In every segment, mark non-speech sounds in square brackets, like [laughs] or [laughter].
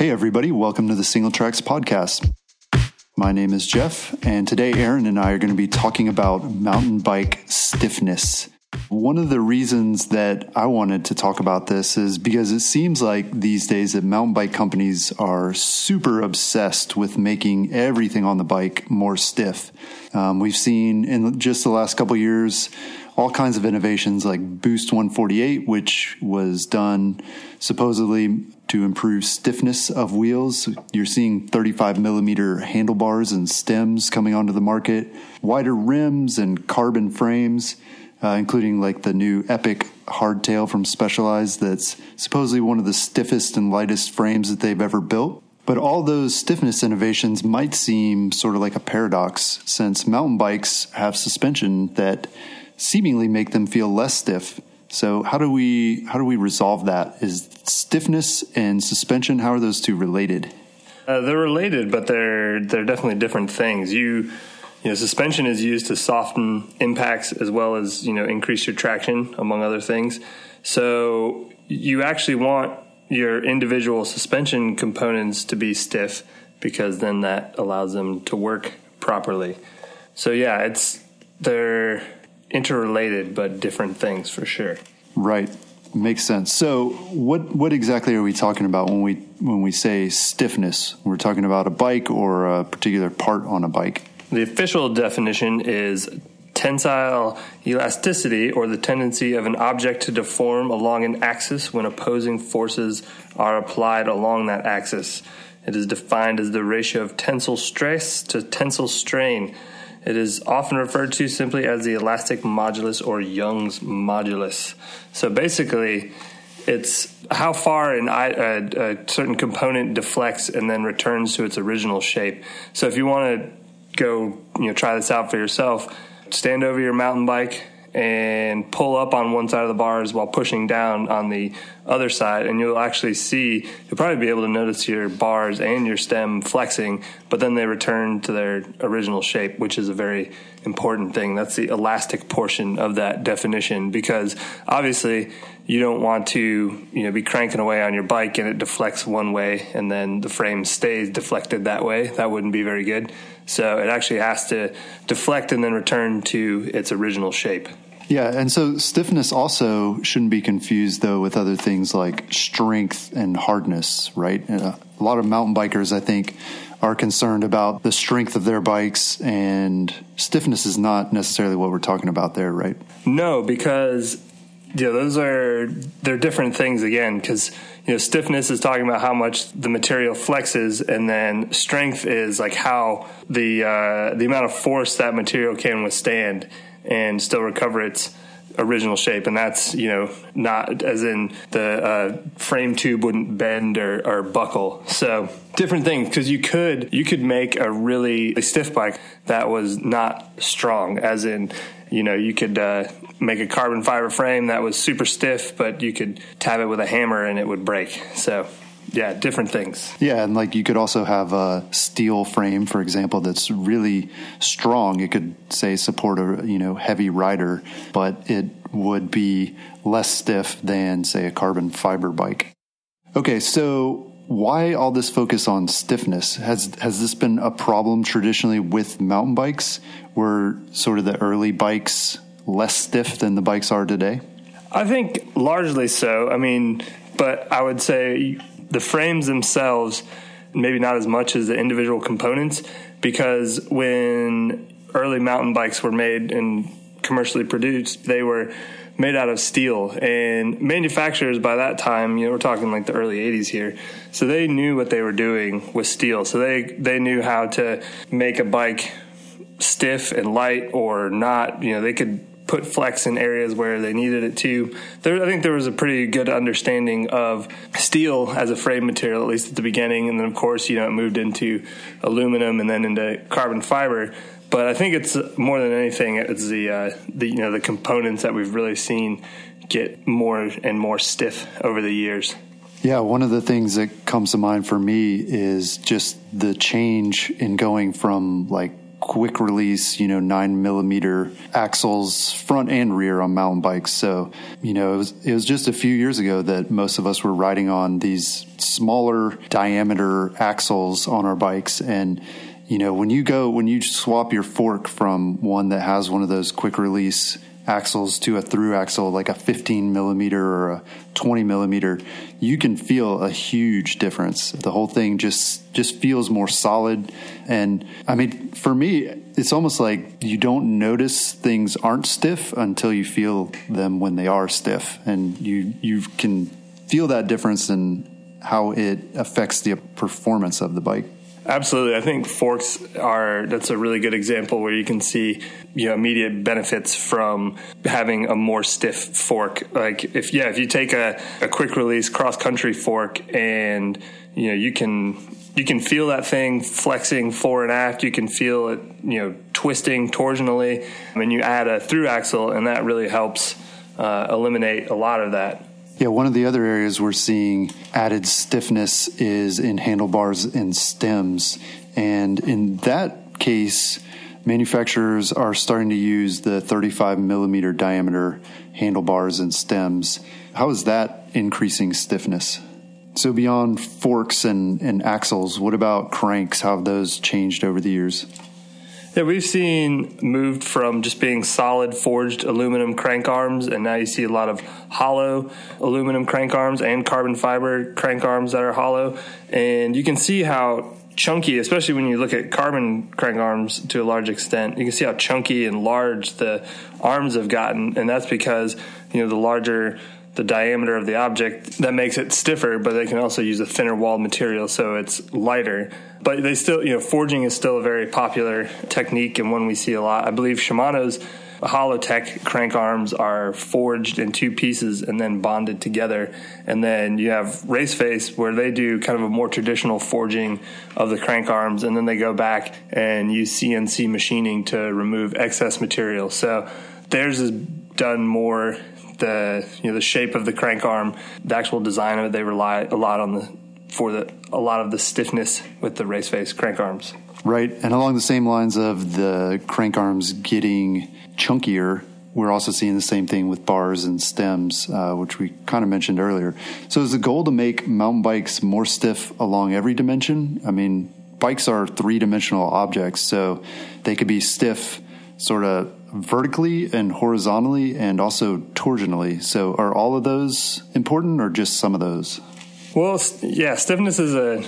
Hey, everybody, welcome to the Singletracks Podcast. My name is Jeff, and today Aaron and I are going to be talking about mountain bike stiffness. One of the reasons that I wanted to talk about this is because it seems like these days that mountain bike companies are super obsessed with making everything on the bike more stiff. Um, we've seen in just the last couple years all kinds of innovations like Boost 148, which was done supposedly to improve stiffness of wheels. You're seeing 35 millimeter handlebars and stems coming onto the market, wider rims and carbon frames, uh, including like the new Epic hardtail from Specialized that's supposedly one of the stiffest and lightest frames that they've ever built. But all those stiffness innovations might seem sort of like a paradox since mountain bikes have suspension that seemingly make them feel less stiff. So how do we how do we resolve that? Is stiffness and suspension how are those two related? Uh, they're related, but they're they're definitely different things. You you know, suspension is used to soften impacts as well as you know increase your traction, among other things. So you actually want your individual suspension components to be stiff because then that allows them to work properly. So yeah, it's they're interrelated but different things for sure. Right. Makes sense. So, what what exactly are we talking about when we when we say stiffness? We're talking about a bike or a particular part on a bike. The official definition is tensile elasticity or the tendency of an object to deform along an axis when opposing forces are applied along that axis. It is defined as the ratio of tensile stress to tensile strain it is often referred to simply as the elastic modulus or Young's modulus. So basically, it's how far an, a, a certain component deflects and then returns to its original shape. So if you want to go, you know, try this out for yourself, stand over your mountain bike and pull up on one side of the bars while pushing down on the other side and you'll actually see you'll probably be able to notice your bars and your stem flexing but then they return to their original shape which is a very important thing. That's the elastic portion of that definition because obviously you don't want to you know be cranking away on your bike and it deflects one way and then the frame stays deflected that way. That wouldn't be very good. So it actually has to deflect and then return to its original shape. Yeah, and so stiffness also shouldn't be confused though with other things like strength and hardness, right? Uh, a lot of mountain bikers, I think, are concerned about the strength of their bikes, and stiffness is not necessarily what we're talking about there, right? No, because yeah, those are they're different things again because you know stiffness is talking about how much the material flexes, and then strength is like how the uh, the amount of force that material can withstand and still recover its original shape, and that's you know not as in the uh, frame tube wouldn't bend or, or buckle. So different things because you could you could make a really stiff bike that was not strong, as in you know you could uh, make a carbon fiber frame that was super stiff, but you could tap it with a hammer and it would break. So yeah, different things. Yeah, and like you could also have a steel frame, for example, that's really strong. It could say support a you know heavy rider, but it would be less stiff than say a carbon fiber bike. Okay, so why all this focus on stiffness? Has has this been a problem traditionally with mountain bikes? Were sort of the early bikes less stiff than the bikes are today? I think largely so. I mean, but I would say the frames themselves, maybe not as much as the individual components, because when early mountain bikes were made and commercially produced, they were made out of steel. And manufacturers by that time you know we're talking like the early 80s here so they knew what they were doing with steel. So they they knew how to make a bike stiff and light or not. You know they could put flex in areas where they needed it to. There, I think there was a pretty good understanding of steel as a frame material, at least at the beginning, and then of course you know it moved into aluminum and then into carbon fiber. But I think it's more than anything, it's the uh, the you know the components that we've really seen get more and more stiff over the years. Yeah, one of the things that comes to mind for me is just the change in going from like quick release, you know, nine millimeter axles front and rear on mountain bikes. So, you know, it was, it was just a few years ago that most of us were riding on these smaller diameter axles on our bikes. And, you know, when you go, when you swap your fork from one that has one of those quick release axles to a through axle, like a 15 millimeter or a 20 millimeter, you can feel a huge difference. The whole thing just just feels more solid. And I mean, for me, it's almost like you don't notice things aren't stiff until you feel them when they are stiff, and you you can feel that difference in how it affects the performance of the bike. Absolutely. I think forks are that's a really good example where you can see you know immediate benefits from having a more stiff fork. Like if yeah, if you take a, a quick release cross country fork and you know you can you can feel that thing flexing fore and aft. You can feel it, you know, twisting torsionally. And you add a through axle, and that really helps uh, eliminate a lot of that. Yeah, one of the other areas we're seeing added stiffness is in handlebars and stems. And in that case, manufacturers are starting to use the 35 millimeter diameter handlebars and stems. How is that increasing stiffness? So, beyond forks and, and axles, what about cranks? How have those changed over the years? Yeah, we've seen moved from just being solid forged aluminum crank arms, and now you see a lot of hollow aluminum crank arms and carbon fiber crank arms that are hollow. And you can see how chunky, especially when you look at carbon crank arms to a large extent, you can see how chunky and large the arms have gotten, and that's because you know the larger the diameter of the object that makes it stiffer, but they can also use a thinner walled material so it's lighter. But they still, you know, forging is still a very popular technique and one we see a lot. I believe Shimano's Hollowtech crank arms are forged in two pieces and then bonded together. And then you have Race Face where they do kind of a more traditional forging of the crank arms and then they go back and use CNC machining to remove excess material. So theirs is done more the you know the shape of the crank arm, the actual design of it. They rely a lot on the for the a lot of the stiffness with the Race Face crank arms. Right, and along the same lines of the crank arms getting chunkier, we're also seeing the same thing with bars and stems, uh, which we kind of mentioned earlier. So, is the goal to make mountain bikes more stiff along every dimension? I mean, bikes are three dimensional objects, so they could be stiff sort of vertically and horizontally and also torsionally. So, are all of those important or just some of those? Well, yeah, stiffness is a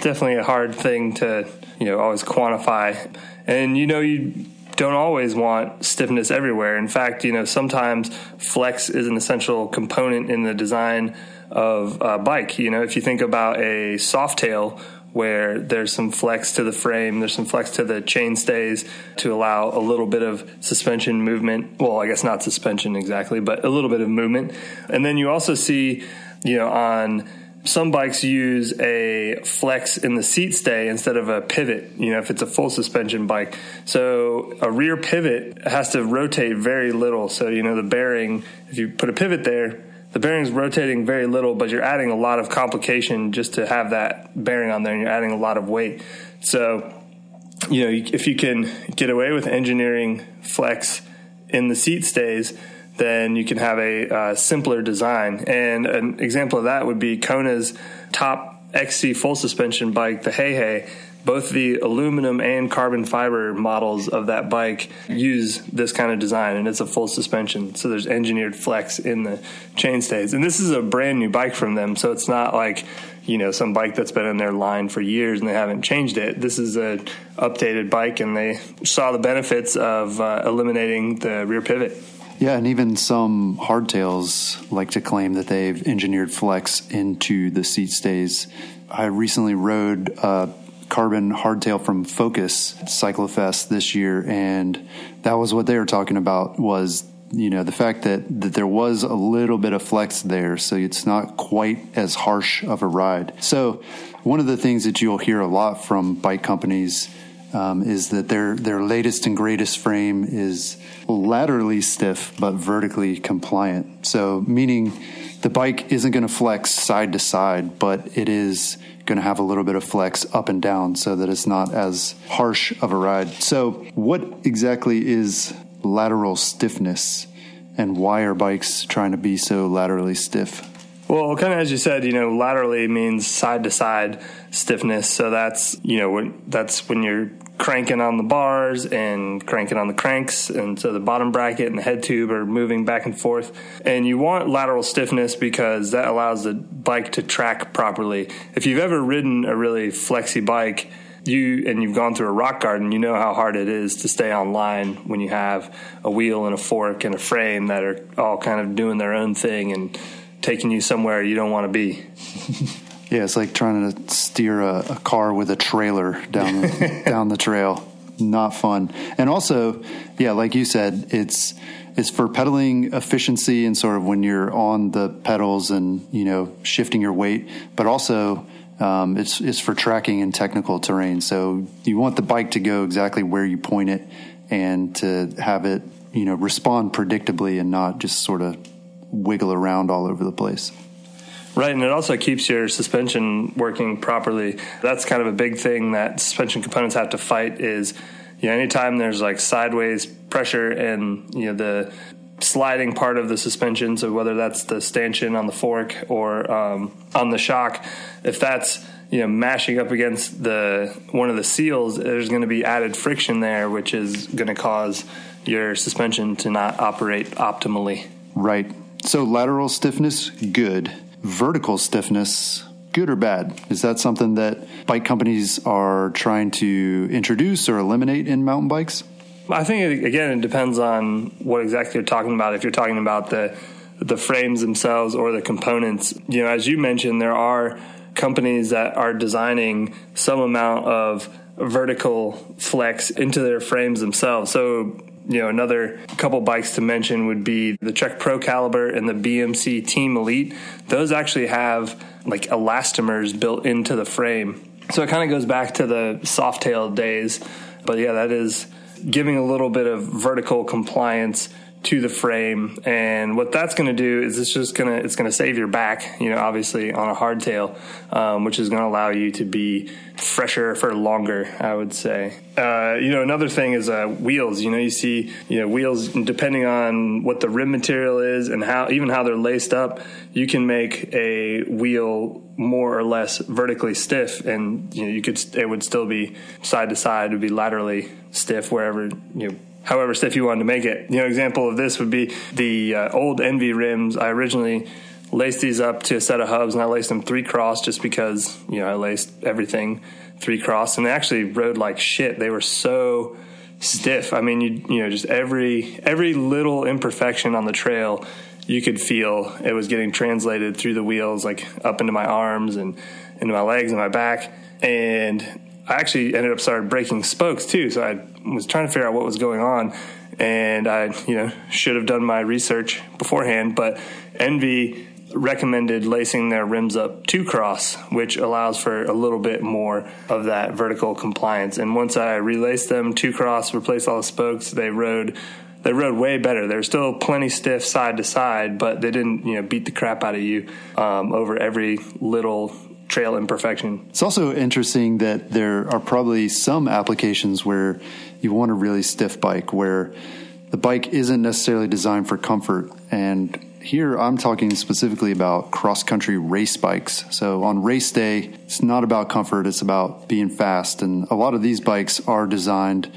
definitely a hard thing to you know always quantify, and you know you don't always want stiffness everywhere. In fact, you know sometimes flex is an essential component in the design of a bike. You know, if you think about a Softail where there's some flex to the frame, there's some flex to the chain stays to allow a little bit of suspension movement. Well, I guess not suspension exactly, but a little bit of movement. And then you also see, you know, on some bikes use a flex in the seat stay instead of a pivot, you know, if it's a full suspension bike. So a rear pivot has to rotate very little. So, you know, the bearing, if you put a pivot there, the bearing's rotating very little, but you're adding a lot of complication just to have that bearing on there, and you're adding a lot of weight. So, you know, if you can get away with engineering flex in the seat stays, then you can have a uh, simpler design. And an example of that would be Kona's top XC full suspension bike, the Hey Hei both the aluminum and carbon fiber models of that bike use this kind of design and it's a full suspension. So there's engineered flex in the chainstays and this is a brand new bike from them so it's not like you know some bike that's been in their line for years and they haven't changed it. This is a updated bike and they saw the benefits of uh, eliminating the rear pivot. Yeah, and even some hardtails like to claim that they've engineered flex into the seat stays. I recently rode a carbon hardtail from Focus Cyclofest this year, and that was what they were talking about was you know the fact that that there was a little bit of flex there, so it's not quite as harsh of a ride. So one of the things that you'll hear a lot from bike companies um, is that their their latest and greatest frame is laterally stiff but vertically compliant. So meaning the bike isn't going to flex side to side, but it is going to have a little bit of flex up and down so that it's not as harsh of a ride. So what exactly is lateral stiffness and why are bikes trying to be so laterally stiff? Well, kind of as you said, you know, laterally means side to side stiffness. So that's, you know, when, that's when you're cranking on the bars and cranking on the cranks. And so the bottom bracket and the head tube are moving back and forth. And you want lateral stiffness because that allows the bike to track properly. If you've ever ridden a really flexy bike, you and you've gone through a rock garden, you know how hard it is to stay on line when you have a wheel and a fork and a frame that are all kind of doing their own thing and taking you somewhere you don't want to be. [laughs] yeah, it's like trying to steer a, a car with a trailer down the, [laughs] down the trail. Not fun. And also, yeah, like you said, it's it's for pedaling efficiency and sort of when you're on the pedals and you know shifting your weight, but also um, it's it's for tracking in technical terrain. So you want the bike to go exactly where you point it and to have it you know respond predictably and not just sort of wiggle around all over the place. Right, and it also keeps your suspension working properly. That's kind of a big thing that suspension components have to fight is you know anytime there's like sideways pressure and you know the sliding part of the suspension, so whether that's the stanchion on the fork or um, on the shock, if that's you know mashing up against the one of the seals, there's going to be added friction there, which is going to cause your suspension to not operate optimally. Right. So lateral stiffness, good. Vertical stiffness, good or bad? Is that something that bike companies are trying to introduce or eliminate in mountain bikes? I think again it depends on what exactly you're talking about. If you're talking about the the frames themselves or the components, you know, as you mentioned, there are companies that are designing some amount of vertical flex into their frames themselves. So you know, another couple bikes to mention would be the Trek Procaliber and the BMC Team Elite. Those actually have like elastomers built into the frame. So it kind of goes back to the Softail days. But yeah, that is giving a little bit of vertical compliance to the frame. And what that's going to do is it's just going to it's going to save your back, you know, obviously on a hardtail, um, which is going to allow you to be fresher for longer. I would say. Uh, you know, another thing is uh, wheels. You know, you see, you know, wheels depending on what the rim material is and how even how they're laced up, you can make a wheel more or less vertically stiff, and you know, you could it would still be side to side, it would be laterally stiff wherever you know however stiff you wanted to make it. You know, example of this would be the uh, old ENVE rims. I originally laced these up to a set of hubs, and I laced them three cross just because you know I laced everything three cross, and they actually rode like shit. They were so stiff. I mean, you you know, just every every little imperfection on the trail, you could feel it was getting translated through the wheels, like up into my arms and into my legs and my back, and I actually ended up started breaking spokes too. So I was trying to figure out what was going on, and I, you know, should have done my research beforehand. But ENVE recommended lacing their rims up two cross, which allows for a little bit more of that vertical compliance. And once I relaced them two cross, replaced all the spokes, they rode they rode way better. They're still plenty stiff side to side, but they didn't, you know, beat the crap out of you um, over every little trail imperfection. It's also interesting that there are probably some applications where you want a really stiff bike where the bike isn't necessarily designed for comfort. And here I'm talking specifically about cross country race bikes. So on race day, it's not about comfort, it's about being fast. And a lot of these bikes are designed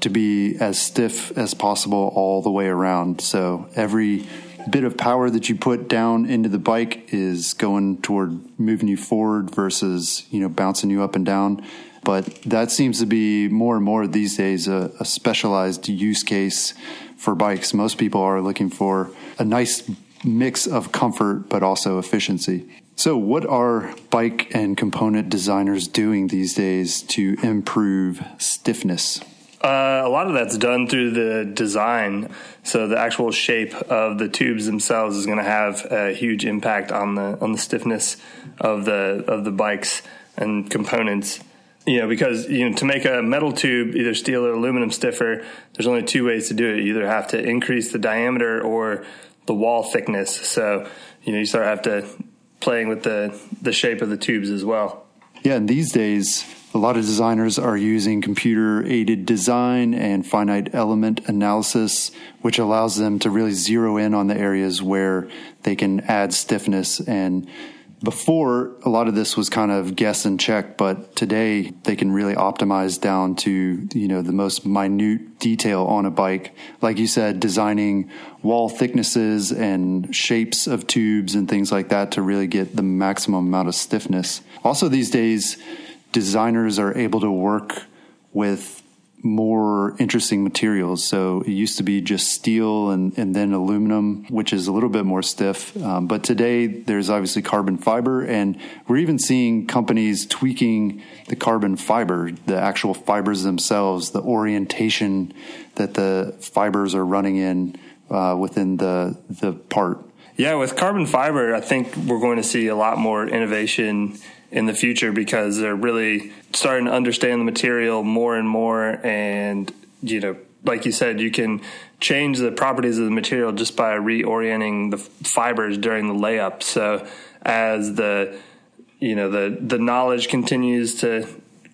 to be as stiff as possible all the way around. So every bit of power that you put down into the bike is going toward moving you forward versus you know bouncing you up and down. But that seems to be more and more these days a, a specialized use case for bikes. Most people are looking for a nice mix of comfort but also efficiency. So what are bike and component designers doing these days to improve stiffness uh, a lot of that's done through the design. So the actual shape of the tubes themselves is going to have a huge impact on the on the stiffness of the of the bikes and components. you know, because you know to make a metal tube, either steel or aluminum stiffer, there's only two ways to do it. You either have to increase the diameter or the wall thickness. So you know you start have to playing with the the shape of the tubes as well. Yeah, and these days a lot of designers are using computer aided design and finite element analysis, which allows them to really zero in on the areas where they can add stiffness. And before, a lot of this was kind of guess and check, but today they can really optimize down to, you know, the most minute detail on a bike. Like you said, designing wall thicknesses and shapes of tubes and things like that to really get the maximum amount of stiffness. Also, these days, designers are able to work with more interesting materials. So it used to be just steel and, and then aluminum, which is a little bit more stiff. Um, but today there's obviously carbon fiber, and we're even seeing companies tweaking the carbon fiber, the actual fibers themselves, the orientation that the fibers are running in uh, within the the part. Yeah, with carbon fiber, I think we're going to see a lot more innovation in the future because they're really starting to understand the material more and more. And, you know, like you said, you can change the properties of the material just by reorienting the fibers during the layup. So as the, you know, the, the knowledge continues to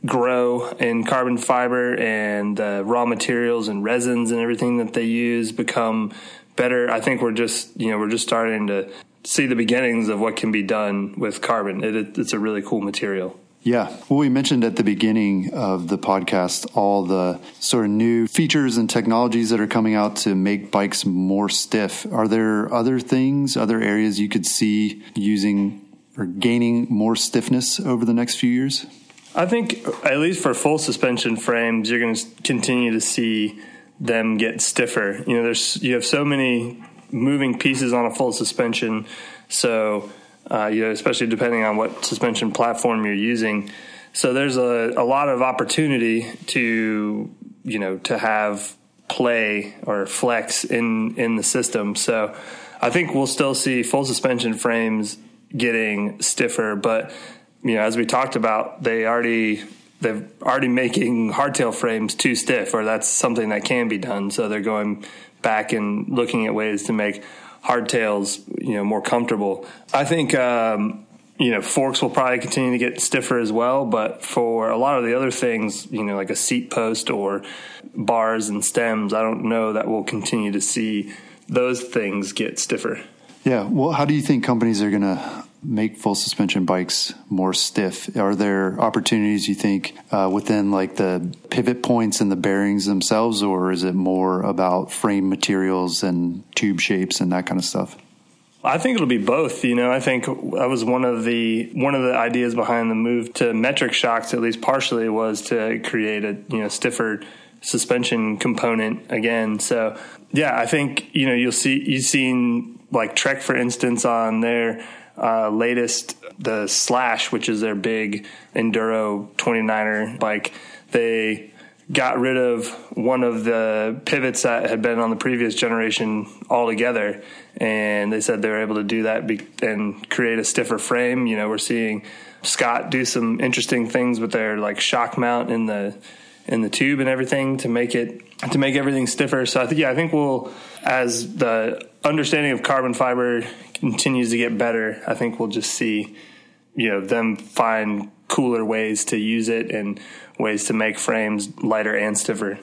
grow in carbon fiber and the raw materials and resins and everything that they use become better. I think we're just, you know, we're just starting to see the beginnings of what can be done with carbon. It, it, it's a really cool material. Yeah. Well, we mentioned at the beginning of the podcast all the sort of new features and technologies that are coming out to make bikes more stiff. Are there other things, other areas you could see using or gaining more stiffness over the next few years? I think, at least for full suspension frames, you're going to continue to see them get stiffer. You know, there's you have so many moving pieces on a full suspension. So, uh, you know, especially depending on what suspension platform you're using. So there's a, a lot of opportunity to, you know, to have play or flex in, in the system. So I think we'll still see full suspension frames getting stiffer, but, you know, as we talked about, they already, they're already making hardtail frames too stiff, or that's something that can be done. So they're going back and looking at ways to make hardtails, you know, more comfortable. I think, um, you know, forks will probably continue to get stiffer as well, but for a lot of the other things, you know, like a seat post or bars and stems, I don't know that we'll continue to see those things get stiffer. Yeah. Well, how do you think companies are going to make full suspension bikes more stiff? Are there opportunities you think uh, within like the pivot points and the bearings themselves, or is it more about frame materials and tube shapes and that kind of stuff? I think it'll be both. You know, I think that was one of the one of the ideas behind the move to metric shocks, at least partially, was to create a you know stiffer suspension component again. So yeah, I think you know you'll see you've seen like Trek for instance on their uh, latest, the Slash, which is their big enduro 29er bike, they got rid of one of the pivots that had been on the previous generation altogether. And they said they were able to do that be- and create a stiffer frame. You know, we're seeing Scott do some interesting things with their like shock mount in the in the tube and everything to make it to make everything stiffer. So I think yeah, I think we'll as the understanding of carbon fiber continues to get better, I think we'll just see, you know, them find cooler ways to use it and ways to make frames lighter and stiffer.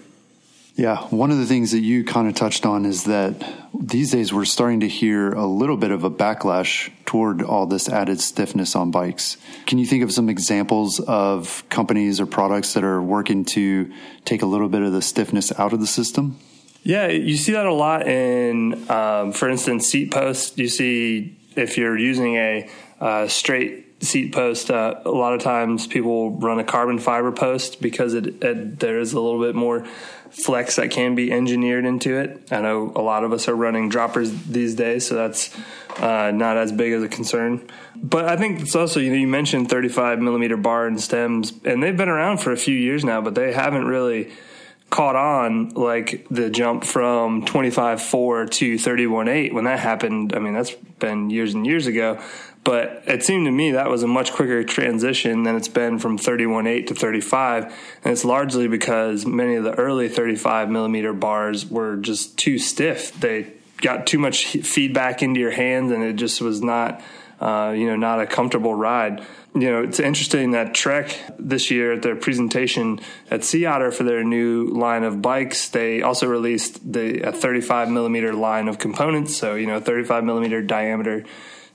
Yeah, one of the things that you kind of touched on is that these days we're starting to hear a little bit of a backlash toward all this added stiffness on bikes. Can you think of some examples of companies or products that are working to take a little bit of the stiffness out of the system? Yeah, you see that a lot in, um, for instance, seat posts. You see if you're using a uh, straight seat post, uh, a lot of times people run a carbon fiber post because it, it, there is a little bit more flex that can be engineered into it. I know a lot of us are running droppers these days, so that's uh, not as big as a concern. But I think it's also, you know, you mentioned 35 millimeter bar and stems, and they've been around for a few years now, but they haven't really caught on like the jump from 25.4 to 31.8 when that happened. I mean, that's been years and years ago. But it seemed to me that was a much quicker transition than it's been from 31.8 to 35. And it's largely because many of the early 35 millimeter bars were just too stiff. They got too much feedback into your hands and it just was not, uh, you know, not a comfortable ride. You know, it's interesting that Trek this year at their presentation at Sea Otter for their new line of bikes, they also released the a 35 millimeter line of components. So, you know, 35 millimeter diameter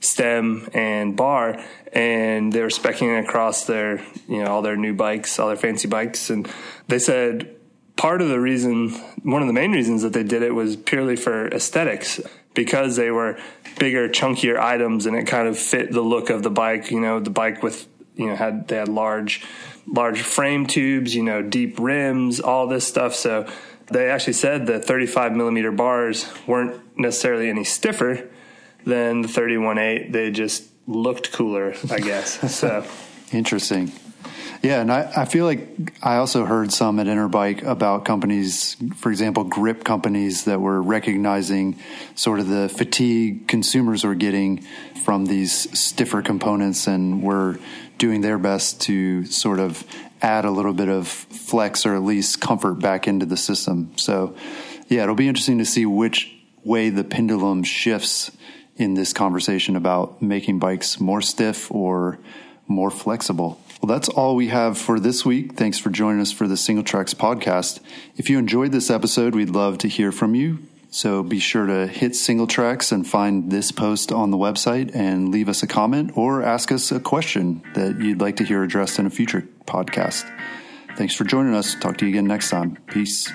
stem and bar and they were specking across their you know all their new bikes all their fancy bikes and they said part of the reason one of the main reasons that they did it was purely for aesthetics because they were bigger chunkier items and it kind of fit the look of the bike you know the bike with you know had they had large large frame tubes you know deep rims all this stuff so they actually said the 35 millimeter bars weren't necessarily any stiffer than the 31.8. They just looked cooler, I guess. so [laughs] interesting. Yeah, and I, I feel like I also heard some at Interbike about companies, for example, grip companies that were recognizing sort of the fatigue consumers were getting from these stiffer components and were doing their best to sort of add a little bit of flex or at least comfort back into the system. So, yeah, it'll be interesting to see which way the pendulum shifts in this conversation about making bikes more stiff or more flexible. Well, that's all we have for this week. Thanks for joining us for the Singletracks podcast. If you enjoyed this episode, we'd love to hear from you. So be sure to hit Singletracks and find this post on the website and leave us a comment or ask us a question that you'd like to hear addressed in a future podcast. Thanks for joining us. Talk to you again next time. Peace.